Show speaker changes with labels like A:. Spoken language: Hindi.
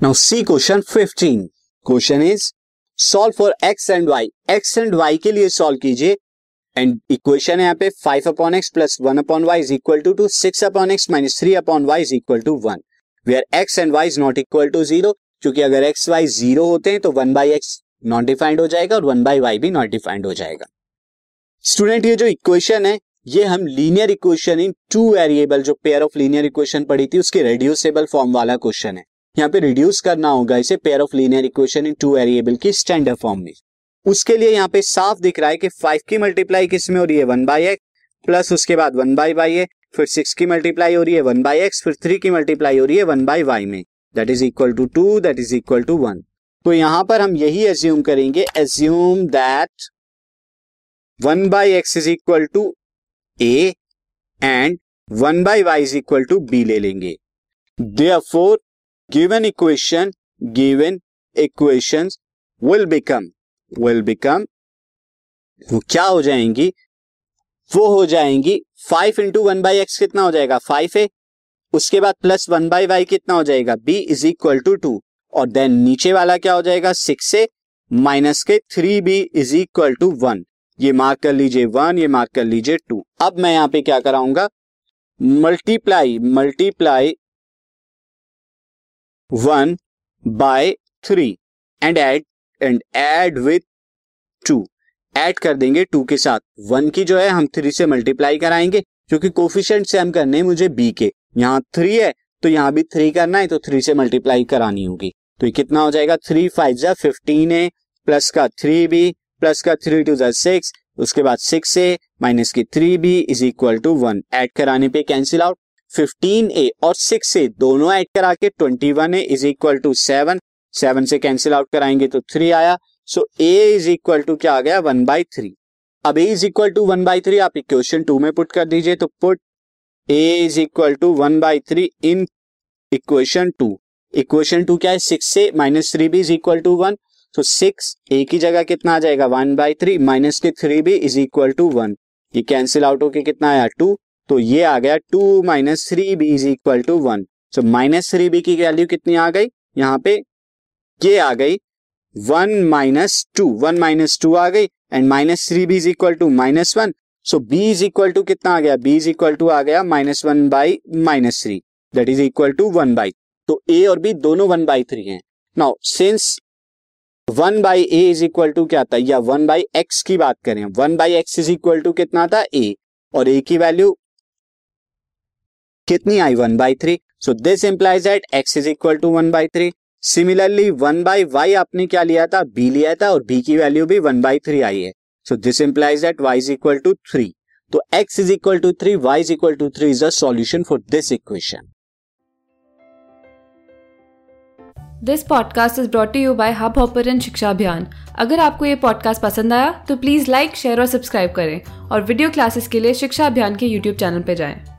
A: Now see question 15 question is solve for x and y x and y के लिए सॉल्व कीजिए. एंड इक्वेशन है यहाँ पे five upon x plus one upon y is equal to two six upon x minus three upon y is equal to one where x and y is not equal to zero क्योंकि अगर एक्स वाई ज़ीरो होते हैं तो one by x not defined हो जाएगा और वन बाई वाई भी नॉट डिफाइंड हो जाएगा. स्टूडेंट ये जो इक्वेशन है, ये हम linear equation in two variable जो पेयर ऑफ़ लीनियर इक्वेशन पढ़ी थी, उसके रेड्यूसेबल फॉर्म वाला क्वेश्चन है. यहाँ पे रिड्यूस करना होगा इसे pair of linear equation in two variable की स्टैंडर्ड फॉर्म में। उसके लिए यहाँ पे साफ़ दिख रहा है कि फाइव की मल्टीप्लाई किसमें हो रही है? वन बाई एक्स प्लस उसके बाद वन बाई वाई है, फिर सिक्स की मल्टीप्लाई हो रही है वन बाई एक्स फिर थ्री की मल्टीप्लाई हो रही है वन बाई वाई में। That is equal to two that is equal to one तो यहाँ पर हम यही एज्यूम करेंगे assume that one by x is equal to a and one by y is equal to b ले लेंगे। For given equation, given equations will become will become, वो क्या हो जाएँगी? वो हो जाएँगी five into one by x कितना हो जाएगा? फाइव है उसके बाद प्लस वन बाई वाई कितना हो जाएगा? B is equal to two और देन नीचे वाला क्या हो जाएगा? सिक्स ए माइनस के three b is equal to one ये मार्क कर लीजिए वन ये मार्क कर लीजिए टू अब मैं यहाँ पे क्या कराऊँगा? Multiply multiply one by three and add and add with two add कर देंगे टू के साथ. वन की जो है, हम थ्री से मल्टीप्लाई कराएँगे, क्योंकि कोफिशियंट से हम करने मुझे बी के. यहाँ थ्री है तो यहाँ भी थ्री करना है तो थ्री से मल्टीप्लाई करानी होगी. तो ये कितना हो जाएगा? थ्री फाइव जा फिफ्टीन है प्लस का थ्री बी प्लस का थ्री टू जा सिक्स उसके बाद सिक्स से माइनस की three b is equal to one add कराने पे कैंसिल आउट फिफ्टीन ए और सिक्स ए दोनों ऐड करा के twenty one a is equal to seven seven से कैंसिल आउट कराएँगे तो थ्री आया. So a is equal to क्या आ गया? वन बाई थ्री अब a is equal to one by three आप इक्वेशन टू में पुट कर दीजिए तो put a is equal to one by three in equation two equation two क्या है? सिक्स से minus three b is equal to one तो सिक्स ए की जगह कितना आ जाएगा? वन बाई थ्री माइनस के three b is equal to one ये कैंसिल आउट होके कितना आया? टू तो ये आ गया two minus three b is equal to one. So minus three b की वैल्यू कितनी आ गई? यहाँ पे ये आ गई one minus two. One minus two आ गई and minus three b is equal to minus one. So b is equal to कितना आ गया? बी इज़ इक्वल टू आ गया minus one by minus three. That is equal to one by. तो ए और बी दोनों वन बाई थ्री है। Now since one by a is equal to क्या था? या वन बाई एक्स की बात करें। One by x is equal to कितना था? ए। और ए की वैल्यू कितनी आई? One by three. So this implies that x is equal to one by three similarly one by y आपने क्या लिया था? बी लिया था और बी की वैल्यू भी वन बाई थ्री आई है। So this implies that y is equal to three तो x is equal to three y is equal to three is a solution for this equation
B: this podcast is brought you by hub hopper Shiksha Abhiyan अगर आपको ये पॉडकास्ट पसंद आया तो प्लीज़ लाइक शेयर और सब्सक्राइब करें। और वीडियो क्लासेस के लिए शिक्षा अभियान के यूट्यूब चैनल पर जाएँ।